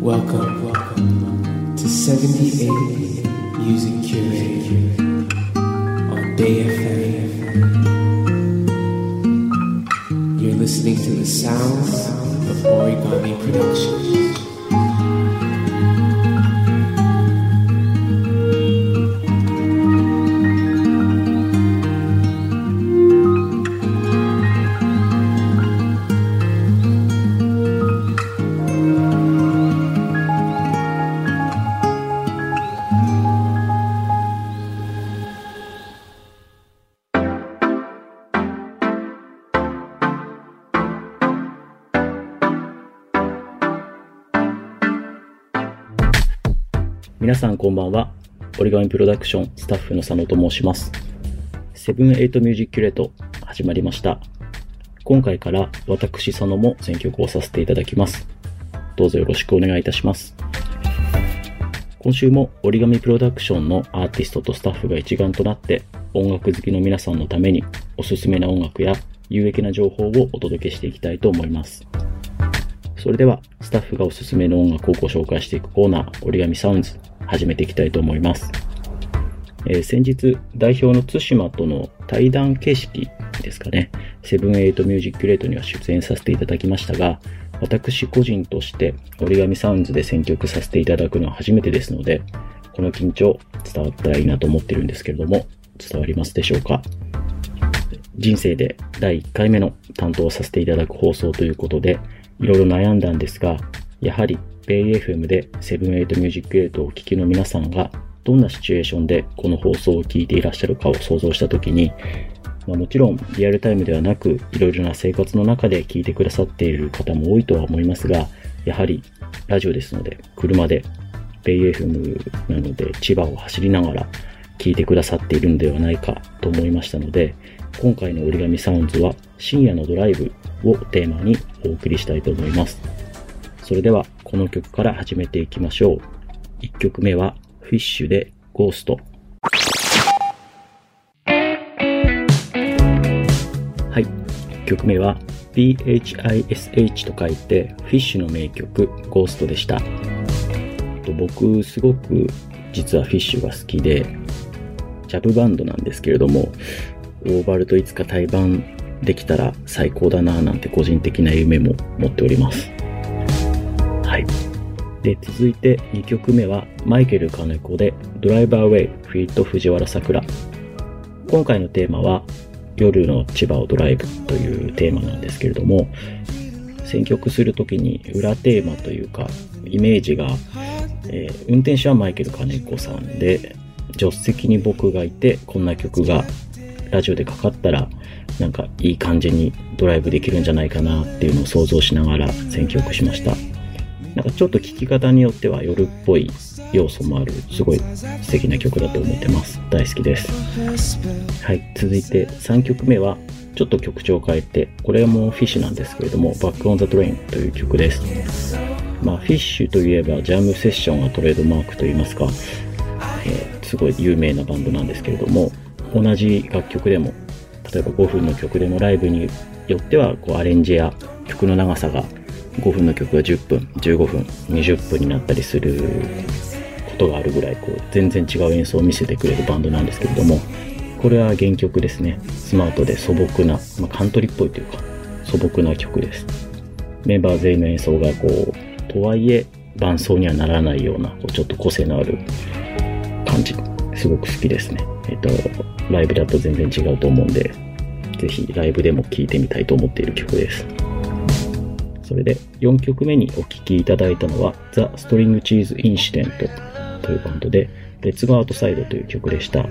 Welcome, welcome to 78 Music Curator on Day FM. You're listening to the sounds of Origami Productions. 皆さんこんばんは。オリガミプロダクションスタッフの佐野と申します。セブンエイトミュージックキュレート始まりました。今回から私佐野も選曲をさせていただきます。どうぞよろしくお願いいたします。今週もオリガミプロダクションのアーティストとスタッフが一丸となって音楽好きの皆さんのためにおすすめな音楽や有益な情報をお届けしていきたいと思います。それではスタッフがおすすめの音楽をご紹介していくコーナーオリガミサウンズ始めていきたいと思います。えー先日代表の対馬との対談形式ですかね、セブンエイトミュージックキュレートには出演させていただきましたが、私個人としてオリガミサウンズで選曲させていただくのは初めてですので、この緊張伝わったらいいなと思ってるんですけれども、伝わりますでしょうか？人生で第1回目の担当をさせていただく放送ということで、いろいろ悩んだんですが、やはり、ベイ FM でセブンエイトミュージックキュレートをお聞きの皆さんが、どんなシチュエーションでこの放送を聞いていらっしゃるかを想像したときに、まあ、もちろんリアルタイムではなく、いろいろな生活の中で聞いてくださっている方も多いとは思いますが、やはりラジオですので、車で、ベイ FM なので千葉を走りながら聞いてくださっているのではないかと思いましたので、今回の折り紙サウンズは深夜のドライブをテーマにお送りしたいと思います。それではこの曲から始めていきましょう。1曲目はフィッシュでゴースト。はい。1曲目は PHISH と書いてフィッシュの名曲ゴーストでした。僕すごく実はフィッシュが好きで、ジャブバンドなんですけれども、オーバルといつか対バンできたら最高だなぁなんて個人的な夢も持っております。はい。で、続いて2曲目はマイケル金子でドライバーウェイフィート藤原さくら。今回のテーマは夜の千葉をドライブというテーマなんですけれども、選曲するときに裏テーマというかイメージが、えー運転手はマイケル金子さんで助手席に僕がいてこんな曲がラジオでかかったらなんかいい感じにドライブできるんじゃないかなっていうのを想像しながら選曲しましたなんかちょっと聴き方によっては夜っぽい要素もあるすごい素敵な曲だと思ってます。大好きです。はい続いて3曲目はちょっと曲調を変えてこれはもう Phish なんですけれども Back on the Train という曲です。まあ Phish といえばジャムセッションがトレードマークといいますかえーすごい有名なバンドなんですけれども同じ楽曲でも例えば5分の曲でもライブによってはこうアレンジや曲の長さが5分の曲が10分15分20分になったりすることがあるぐらいこう全然違う演奏を見せてくれるバンドなんですけれどもこれは原曲ですね。スマートで素朴な、まあ、カントリーっぽいというか素朴な曲です。メンバー全員の演奏がこうとはいえ伴奏にはならないようなこうちょっと個性のある感じ。すごく好きですね。えっ、とライブだと全然違うと思うんでぜひライブでも聴いてみたいと思っている曲です。それで4曲目にお聴きいただいたのは The String Cheese Incident というバンドで Let's Go Outside という曲でしたこ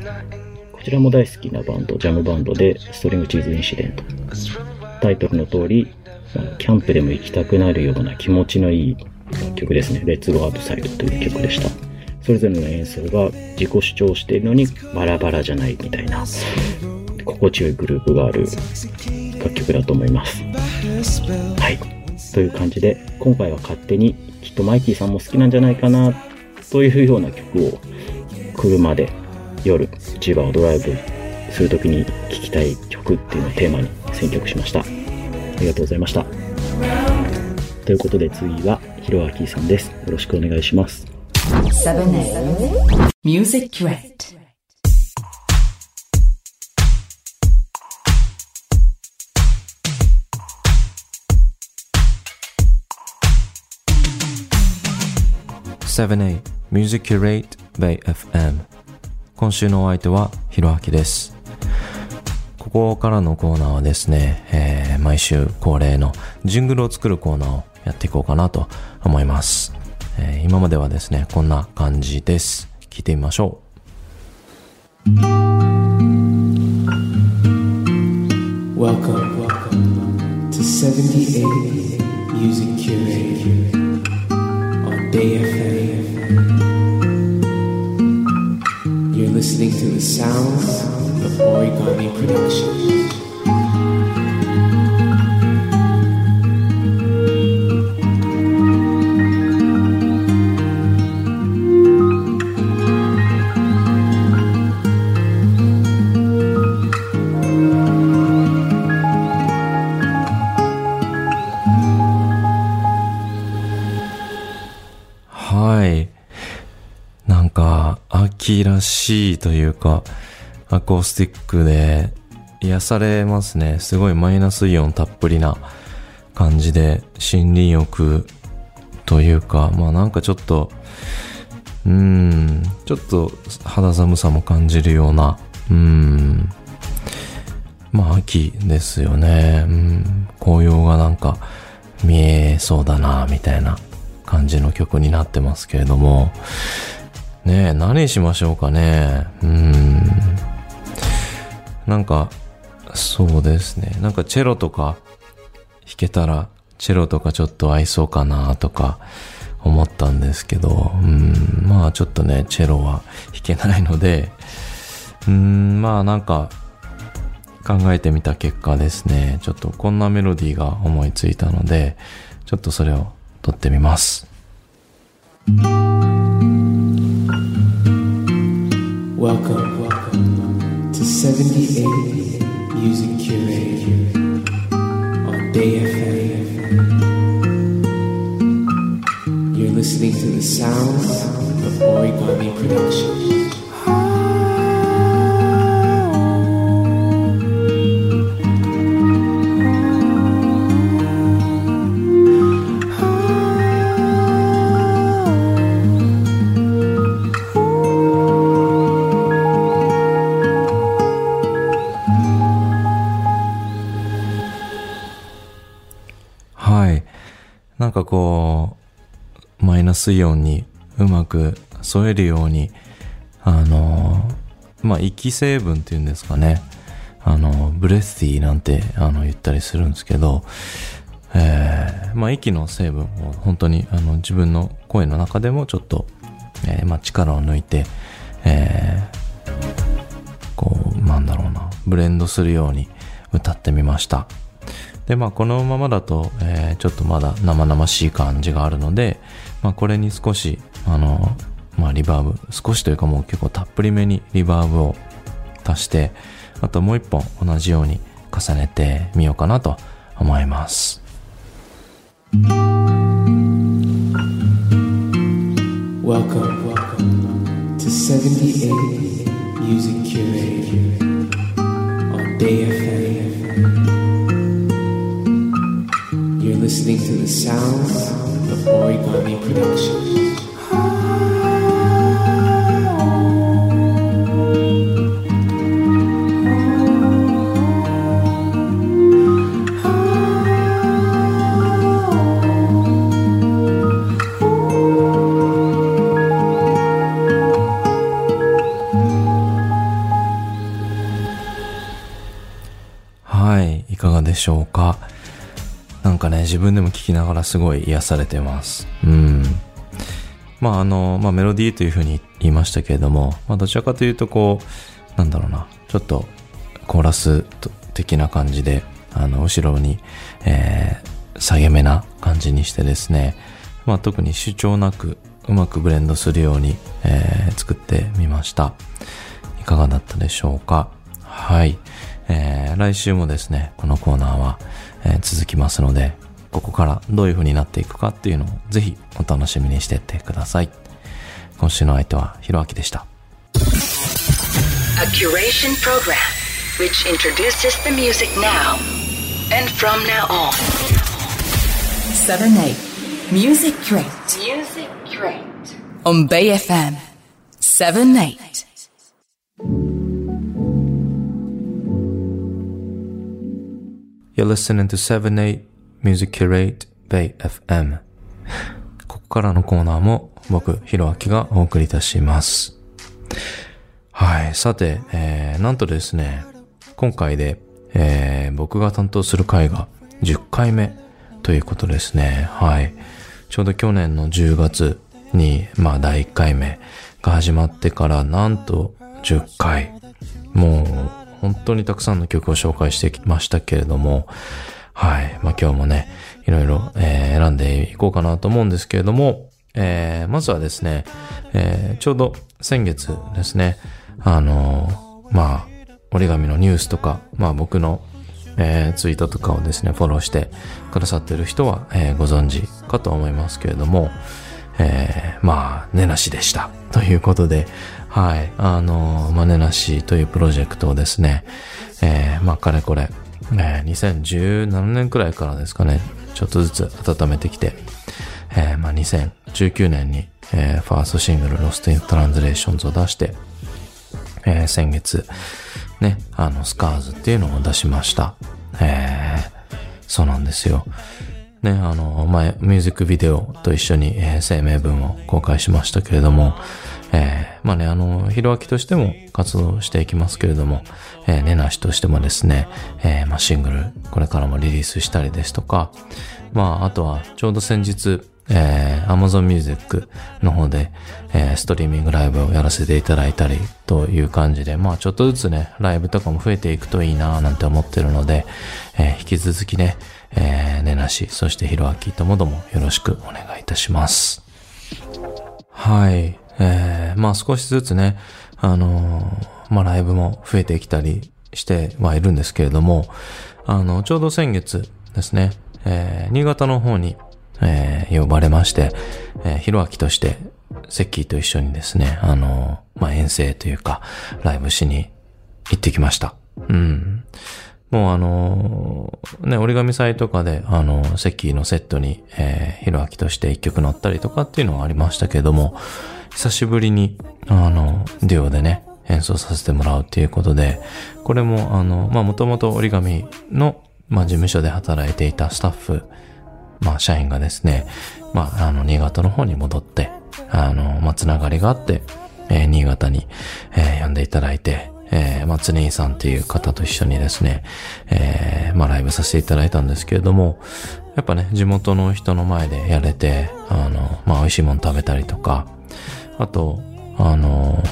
ちらも大好きなバンドジャムバンドでストリングチーズインシデントタイトルの通りキャンプでも行きたくなるような気持ちのいい曲ですね。レッツゴーアウトサイドという曲でした。それぞれの演奏が自己主張しているのにバラバラじゃないみたいな心地よいグループがある楽曲だと思います。はい。という感じで今回は勝手にきっとマイキーさんも好きなんじゃないかなというような曲を車で夜千葉をドライブするときに聴きたい曲っていうのをテーマに選曲しました。ありがとうございました。ということで次は、ひろあきさんです。よろしくお願いします。7A Music Curate by FM 今週のお相手はひろあきですここからのコーナーはですね、えー毎週恒例のジングルを作るコーナーをやっていこうかなと思います、えー今まではですねこんな感じです聞いてみましょう Welcome, welcome to 78 Music Curate on Day FM. Listening to the sounds of Origami Productions. らしいというかアコースティックで癒されますね。すごいマイナスイオンたっぷりな感じで森林浴というかまあなんかちょっとうんちょっと肌寒さも感じるようなうんまあ秋ですよね。うん紅葉がなんか見えそうだなみたいな感じの曲になってますけれども。ねえ何しましょうかね。うん。なんかそうですね。なんかチェロとか弾けたらチェロとかちょっと合いそうかなとか思ったんですけど、うん、まあちょっとね、チェロは弾けないので、うん、まあなんか考えてみた結果ですね、ちょっとこんなメロディーが思いついたので、ちょっとそれを撮ってみます。Welcome, welcome to 78 Music Curate on Day. You're listening to the sounds of Origami Productions. なんかこう、マイナスイオンにうまく添えるように、あの、まあ、息成分っていうんですかね。あの、ブレスティーなんてあの言ったりするんですけど、えーまあ、息の成分を本当にあの自分の声の中でもちょっと、えーまあ、力を抜いて、えーこう、なんだろうな、ブレンドするように歌ってみました。で、まあ、このままだと、えーちょっとまだ生々しい感じがあるので、まあ、これに少し、あの、まあ、リバーブ、少しというかもう結構たっぷりめにリバーブを足して、あともう一本同じように重ねてみようかなと思います。Welcome, welcome to 78 Music Curate listening to the sounds of Origami Productions. なんかね、自分でも聞きながらすごい癒されてます。うん。まああの、まあメロディーというふうに言いましたけれども、まあどちらかというとこう、なんだろうな、ちょっとコーラス的な感じで、あの、後ろに、えー、下げ目な感じにしてですね、まあ特に主張なく、うまくブレンドするように、えー作ってみました。いかがだったでしょうか？はい。えー、来週もですね、このコーナーは、えー続きますので、ここからどういう風になっていくかっていうのをぜひお楽しみにしていってください。今週の相手はひろあきでした。A curation program which introduces the music now and from now on. 7 8 Music Crate Music Crate. on Bay FM 7 You're listening to 78 Music Curate Bay FM ここからのコーナーも僕、ひろあきがお送りいたします。はい。さて、えー、なんとですね、今回で、えー、僕が担当する回が10回目ということですね。はい。ちょうど去年の10月に、まあ第1回目が始まってからなんと10回。もう本当にたくさんの曲を紹介してきましたけれども、はい。まあ今日もね、いろいろ、えー選んでいこうかなと思うんですけれども、えーまずはですね、えーちょうど先月ですね、あのまあ、折り紙のニュースとか、まあ僕の、えツイートとかをですね、フォローしてくださっている人は、えご存知かと思いますけれども、えーまあ、寝なしでした。ということで、はい、あのーまあ、寝なしというプロジェクトをですね、えーまあ、かれこれ、えー2017年くらいからですかね、ちょっとずつ温めてきて、えーまあ、2019年に、えーファーストシングル Lost in Translations を出して、えー先月、ね、あの、スカーズっていうのを出しました。えーそうなんですよ。ね、あの、前、ミュージックビデオと一緒に、えー声明文を公開しましたけれども、えーまあね、あの、ひろあきとしても活動していきますけれども、えー、ねなしとしてもですね、えーまあ、シングル、これからもリリースしたりですとか、まあ、あとは、ちょうど先日、えー、Amazon Music の方で、えーストリーミングライブをやらせていただいたりという感じで、まあちょっとずつね、ライブとかも増えていくといいなぁなんて思ってるので、えー引き続きね、えー、ねなし、そしてひろあきともどもよろしくお願いいたします。はい。えー、まあ少しずつね、あのーまあライブも増えてきたりしてはいるんですけれども、あの、ちょうど先月ですね、えー、新潟の方に、えー呼ばれまして、えー、ひろあきとして、セッキーと一緒にですね、あのーまあ遠征というか、ライブしに行ってきました。うん。もうあのーね、折り紙祭とかで、あのー、セッキーのセットに、えー、ヒロアキとして一曲乗ったりとかっていうのはありましたけれども、久しぶりに、あの、デュオでね、演奏させてもらうっていうことで、これも、あの、ま、もともと折り紙の、ま、事務所で働いていたスタッフ、ま、社員がですね、まあ、の、新潟の方に戻って、あの、ま、つながりがあって、え新潟に、え呼んでいただいて、えー、まあ、つねいさんっていう方と一緒にですね、えー、まあ、ライブさせていただいたんですけれども、やっぱね、地元の人の前でやれて、あの、まあ、美味しいもの食べたりとか、あと、あの、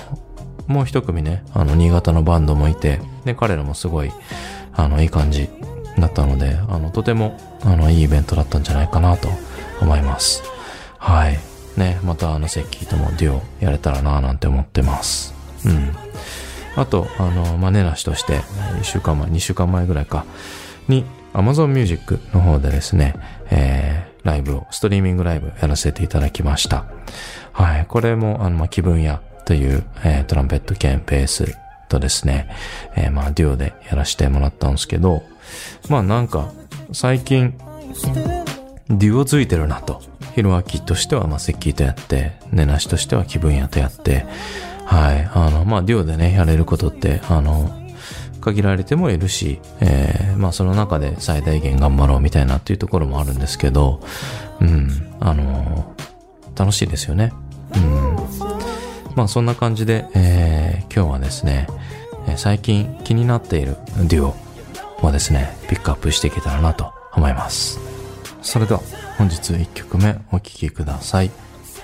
もう一組ね、あの、新潟のバンドもいて、で、彼らもすごい、あの、いい感じだったので、あの、とても、あの、いいイベントだったんじゃないかなと思います。はい。ね、またあの、セッキーともデュオやれたらなぁなんて思ってます。うん。あと、あの、まあ、ねなしとして、1週間前、2週間前ぐらいか、に、Amazon Music の方でですね、えー、ライブを、ストリーミングライブやらせていただきました。はい。これも、あの、まあ、気分屋という、えー、トランペット兼ベースとですね、えー、まあ、デュオでやらせてもらったんですけど、まあ、なんか、最近、デュオついてるなと。ヒロアキとしては、まあ、セッキーとやって、ネナシとしては気分屋とやって、はい。あの、まあ、デュオでね、やれることって、あの、限られてもいるし、えーまあ、その中で最大限頑張ろうみたいなっていうところもあるんですけど、うん、あの、楽しいですよね。うん。まあ、そんな感じで、えー今日はですね、最近気になっているデュオをですね、ピックアップしていけたらなと思います。それでは、本日1曲目お聴きください。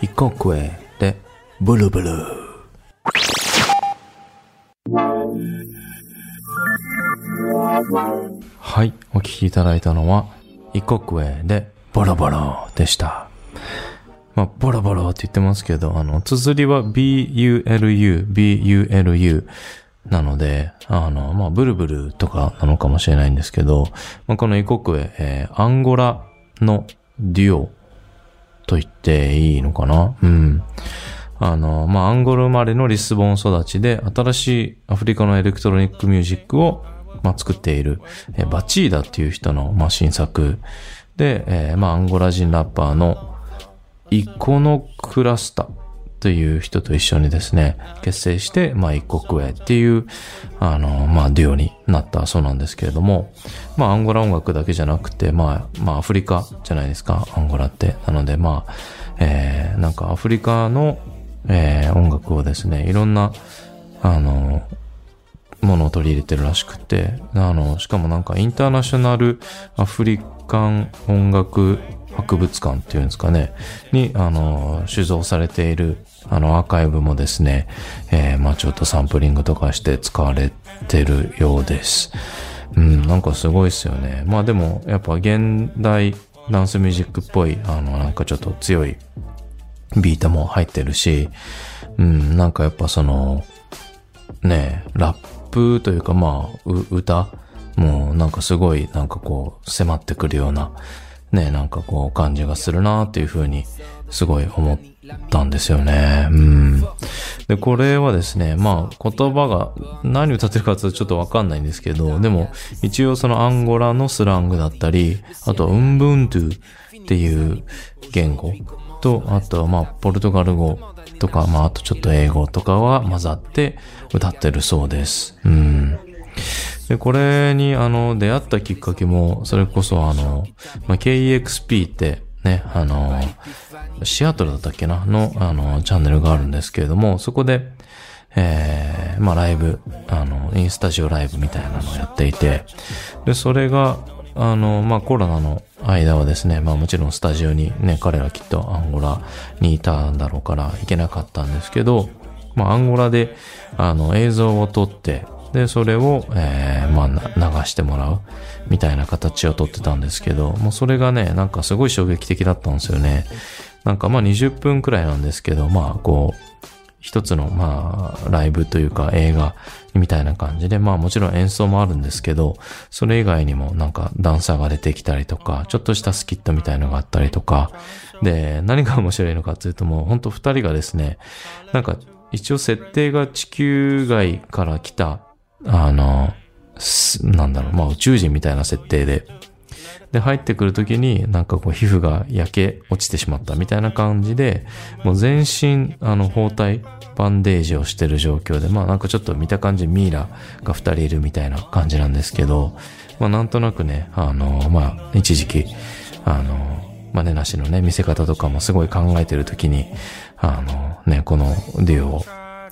イコクエで、ブルブル。はい、お聴きいただいたのは、イコクエで、ボロボロでした。まあ、ボロボロって言ってますけど、あの、綴りは B-U-L-U、B-U-L-U。なので、あの、まあ、ブルブルとかなのかもしれないんですけど、まあ、このイコクエ、えーアンゴラのデュオと言っていいのかな？うん。あの、まあ、アンゴラ生まれのリスボン育ちで、新しいアフリカのエレクトロニックミュージックを、まあ、作っている、えーバチーダっていう人の、まあ、新作で、えーまあ、アンゴラ人ラッパーのイコノクラスタという人と一緒にですね、結成して、まあ、一国へっていう、あの、まあ、デュオになったそうなんですけれども、まあ、アンゴラ音楽だけじゃなくて、まあ、まあ、アフリカじゃないですか、アンゴラって。なので、まあ、えー、なんかアフリカの、えー、音楽をですね、いろんな、あの、ものを取り入れてるらしくて、あの、しかもなんかインターナショナルアフリカン音楽博物館っていうんですかね、に、あの、酒造されている、あの、アーカイブもですね、えー、まあちょっとサンプリングとかして使われてるようです。うん、なんかすごいですよね。まあでも、やっぱ現代ダンスミュージックっぽい、あの、なんかちょっと強いビートも入ってるし、うん、なんかやっぱその、ねえ、ラップというかまあ、歌もうなんかすごいなんかこう迫ってくるような、ね、なんかこう感じがするなっていうふうにすごい思ったんですよね。うん。で、これはですね、まあ言葉が何歌ってるかちょっとわかんないんですけど、でも一応そのアンゴラのスラングだったり、あとはウンブントゥっていう言語と、あとはまあポルトガル語とか、まああとちょっと英語とかは混ざって歌ってるそうです。うん。で、これにあの出会ったきっかけも、それこそあの、まあ、KEXP ってね、あの、シアトルだったっけな？の、あの、チャンネルがあるんですけれども、そこで、えー、まあライブ、あの、インスタジオライブみたいなのをやっていて、で、それが、あの、まあコロナの間はですね、まあもちろんスタジオにね、彼らきっとアンゴラにいたんだろうから行けなかったんですけど、まあアンゴラで、あの、映像を撮って、で、それを、えー、まあ流してもらうみたいな形を撮ってたんですけど、もうそれがね、なんかすごい衝撃的だったんですよね。なんかまあ20分くらいなんですけど、まあこう、一つの、まあ、ライブというか映画みたいな感じで、まあもちろん演奏もあるんですけど、それ以外にもなんかダンサーが出てきたりとか、ちょっとしたスキットみたいのがあったりとか、で、何が面白いのかっていうともう本当二人がですね、なんか一応設定が地球外から来た、あの、なんだろう、まあ宇宙人みたいな設定で、で、入ってくるときに、なんかこう、皮膚が焼け落ちてしまったみたいな感じで、もう全身、あの、包帯、バンデージをしてる状況で、まあなんかちょっと見た感じミイラが二人いるみたいな感じなんですけど、まあなんとなくね、あの、まあ、一時期、あの、まねなしのね、見せ方とかもすごい考えてるときに、あの、ね、このデュオを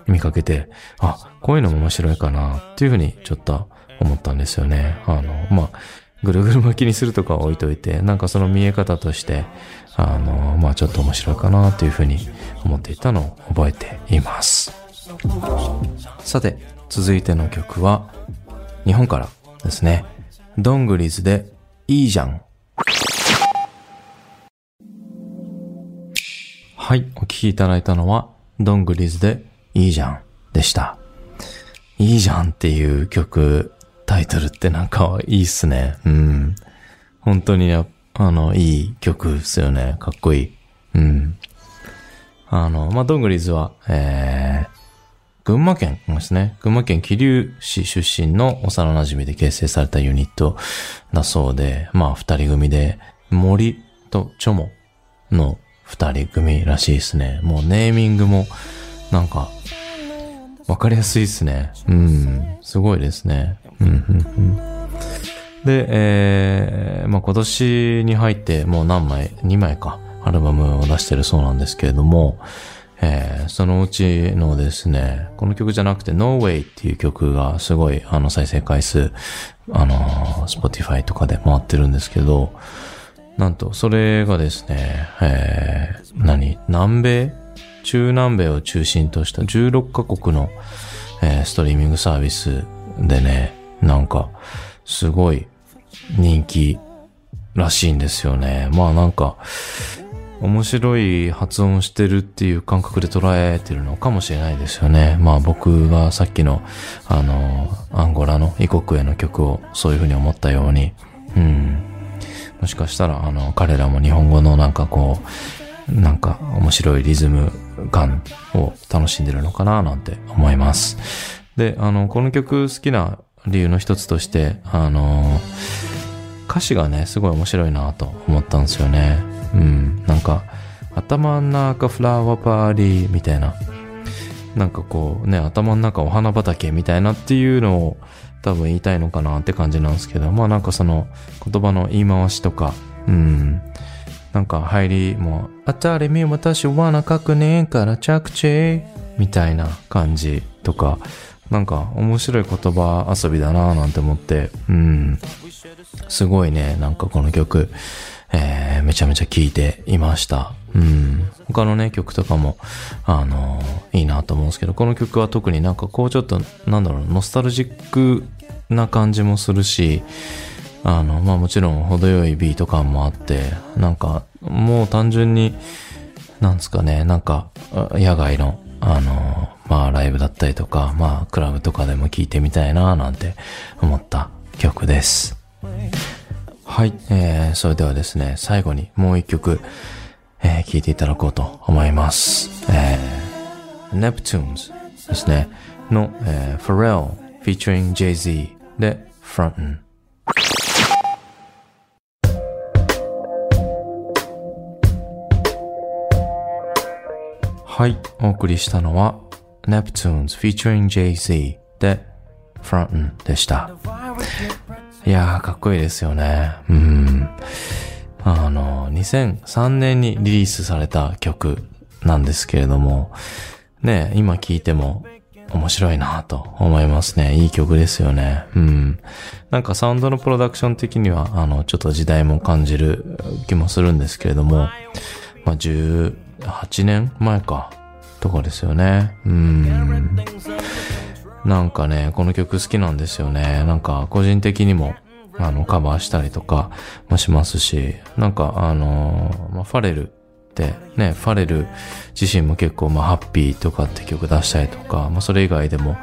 見かけて、あ、こういうのも面白いかな、っていうふうにちょっと思ったんですよね。あの、まあ、ぐるぐる巻きにするとか置いといて、なんかその見え方として、あの、まあちょっと面白いかなというふうに思っていたのを覚えています。さて、続いての曲は、日本からですね。どんぐりずで、いいじゃん。はい、お聴きいただいたのは、どんぐりずで、いいじゃんでした。いいじゃんっていう曲、タイトルってなんかいいっすね。うん。本当にや、あの、いい曲ですよね。かっこいい。うん。あの、まあ、どんぐりずは、えー、群馬県ですね。群馬県桐生市出身の幼馴染で結成されたユニットだそうで、まあ、二人組で、森とチョモの二人組らしいですね。もうネーミングも、なんか、わかりやすいですね。うん。すごいですね。うん、うん、うん。で、えー、まあ今年に入ってもう何枚、2枚か、アルバムを出してるそうなんですけれども、えー、そのうちのですね、この曲じゃなくて No Way っていう曲がすごいあの再生回数、あのー、Spotify とかで回ってるんですけど、なんと、それがですね、えー、何？南米？中南米を中心とした16カ国の、えーストリーミングサービスでね、なんか、すごい人気らしいんですよね。まあなんか、面白い発音してるっていう感覚で捉えてるのかもしれないですよね。まあ僕がさっきの、あの、アンゴラの異国への曲をそういうふうに思ったように、うん。もしかしたら、あの、彼らも日本語のなんかこう、なんか面白いリズム感を楽しんでるのかななんて思います。で、あの、この曲好きな理由の一つとして、あの、歌詞がね、すごい面白いなと思ったんですよね。うん。なんか、頭の中フラワーパーリーみたいな。なんかこうね、頭の中お花畑みたいなっていうのを多分言いたいのかなって感じなんですけど、まあなんかその言葉の言い回しとか、うん。なんか入りも、当たり前私はな確認から着地みたいな感じとか、なんか面白い言葉遊びだなぁなんて思って、うん。すごいね、なんかこの曲、えー、めちゃめちゃ聴いていました。うん。他のね、曲とかも、あのー、いいなと思うんですけど、この曲は特になんかこうちょっと、なんだろう、ノスタルジックな感じもするし、あの、まあもちろん程よいビート感もあって、なんか、もう単純に、なんですかね、なんか、野外の、あの、まあライブだったりとか、まあクラブとかでも聴いてみたいななんて思った曲です。はい、えー、それではですね、最後にもう一曲、えー、聴いていただこうと思います。えー、Neptunes ですね、の、えー、Pharrell featuring Jay-Z で Frontin' はい、お送りしたのは Neptunes featuring Jay-Z で Frontin' でした。いやー、かっこいいですよね。うん。あの、2003年にリリースされた曲なんですけれども、ね、今聴いても面白いなと思いますね。いい曲ですよね。うん。なんかサウンドのプロダクション的には、あの、ちょっと時代も感じる気もするんですけれども、まあ、8年前か、とかですよね。うん。なんかね、この曲好きなんですよね。なんか個人的にも、あの、カバーしたりとかもしますし、なんかあのまあ、ファレルってね、ファレル自身も結構まあ、ハッピーとかって曲出したりとか、まあ、それ以外でも、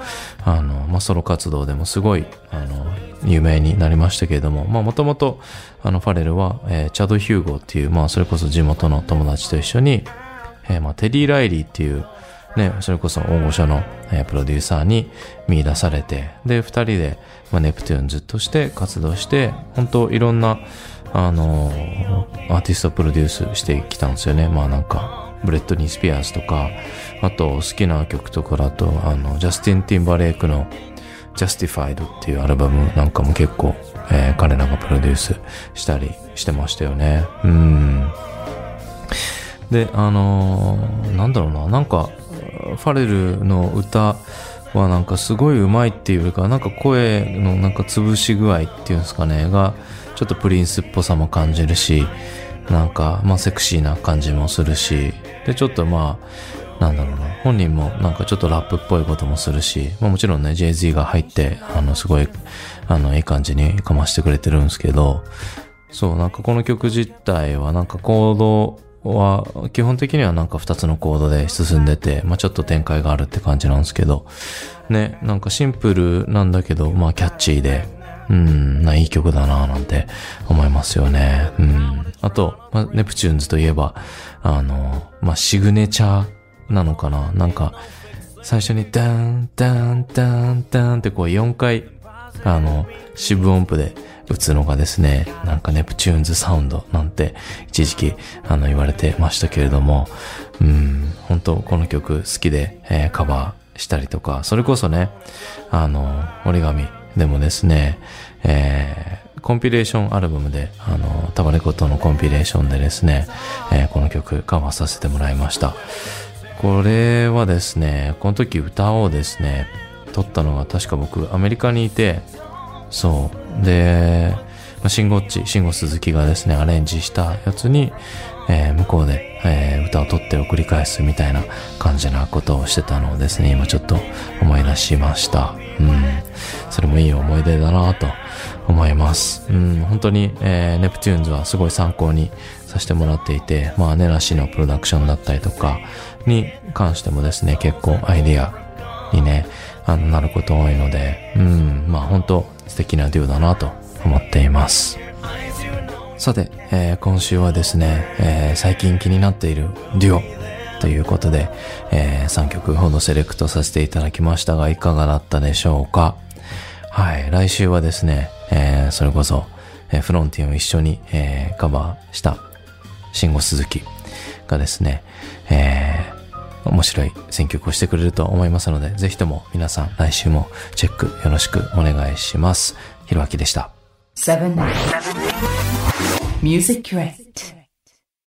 あの、まあ、ソロ活動でもすごい、あの、有名になりましたけれども、まあ、もともと、あの、ファレルは、えー、チャド・ヒューゴーっていう、まあ、それこそ地元の友達と一緒に、えー、まあ、テディ・ライリーっていう、ね、それこそ大御所の、えー、プロデューサーに見出されて、で、二人で、まあ、ネプテューンズとして活動して、本当いろんな、あのー、アーティストプロデュースしてきたんですよね。まあなんか、ブリトニー・スピアーズとか、あと好きな曲とかだと、あの、ジャスティン・ティンバーレイクの Justified っていうアルバムなんかも結構、えー、彼らがプロデュースしたりしてましたよね。うん。で、あのー、なんだろうな、なんか、ファレルの歌はなんかすごい上手いっていうか、なんか声のなんか潰し具合っていうんですかね、が、ちょっとプリンスっぽさも感じるし、なんか、まあセクシーな感じもするし、で、ちょっとまあ、なんだろうな、本人もなんかちょっとラップっぽいこともするし、まあもちろんね、JZ が入って、あの、すごい、あの、いい感じにかましてくれてるんですけど、そう、なんかこの曲自体はなんかコードは、基本的にはなんか2つのコードで進んでて、まあちょっと展開があるって感じなんですけど、ね、なんかシンプルなんだけど、まあキャッチーで、うん、ないい曲だなぁなんて思いますよね。うん。あと、まあ、ネプチューンズといえば、あの、まあ、シグネチャーなのかななんか、最初にダーン、ダーン、ダーン、ダーンってこう4回、あの、四分音符で打つのがですね、なんかネプチューンズサウンドなんて一時期あの言われてましたけれども、うん、本当この曲好きで、えー、カバーしたりとか、それこそね、あの、折り紙でもですね、えー、コンピレーションアルバムで、あの、タバレコットのコンピレーションでですね、えー、この曲カバーさせてもらいました。これはですね、この時歌をですね、撮ったのが確か僕アメリカにいて、そう。で、まあ、シンゴッチ、シンゴ鈴木がですね、アレンジしたやつに、えー、向こうで、えー、歌を取って送り返すみたいな感じなことをしてたのをですね、今ちょっと思い出しました。うん。それもいい思い出だなと思います。うん、本当に、えーネプテューンズはすごい参考にさせてもらっていて、まあ、ネラシのプロダクションだったりとかに関してもですね、結構アイディアにね、あの、なること多いので、うん、まあ本当素敵なデュオだなと思っています。さて、えー今週はですね、えー最近気になっているデュオということで、え3曲ほどセレクトさせていただきましたが、いかがだったでしょうか？はい、来週はですね、えーそれこそ、えーフロンティアを一緒に、えーカバーした、慎吾鈴木がですね、えー面白い選曲をしてくれると思いますので、ぜひとも皆さん来週もチェックよろしくお願いします。ひろあきでした。Seven Night. Music Cure.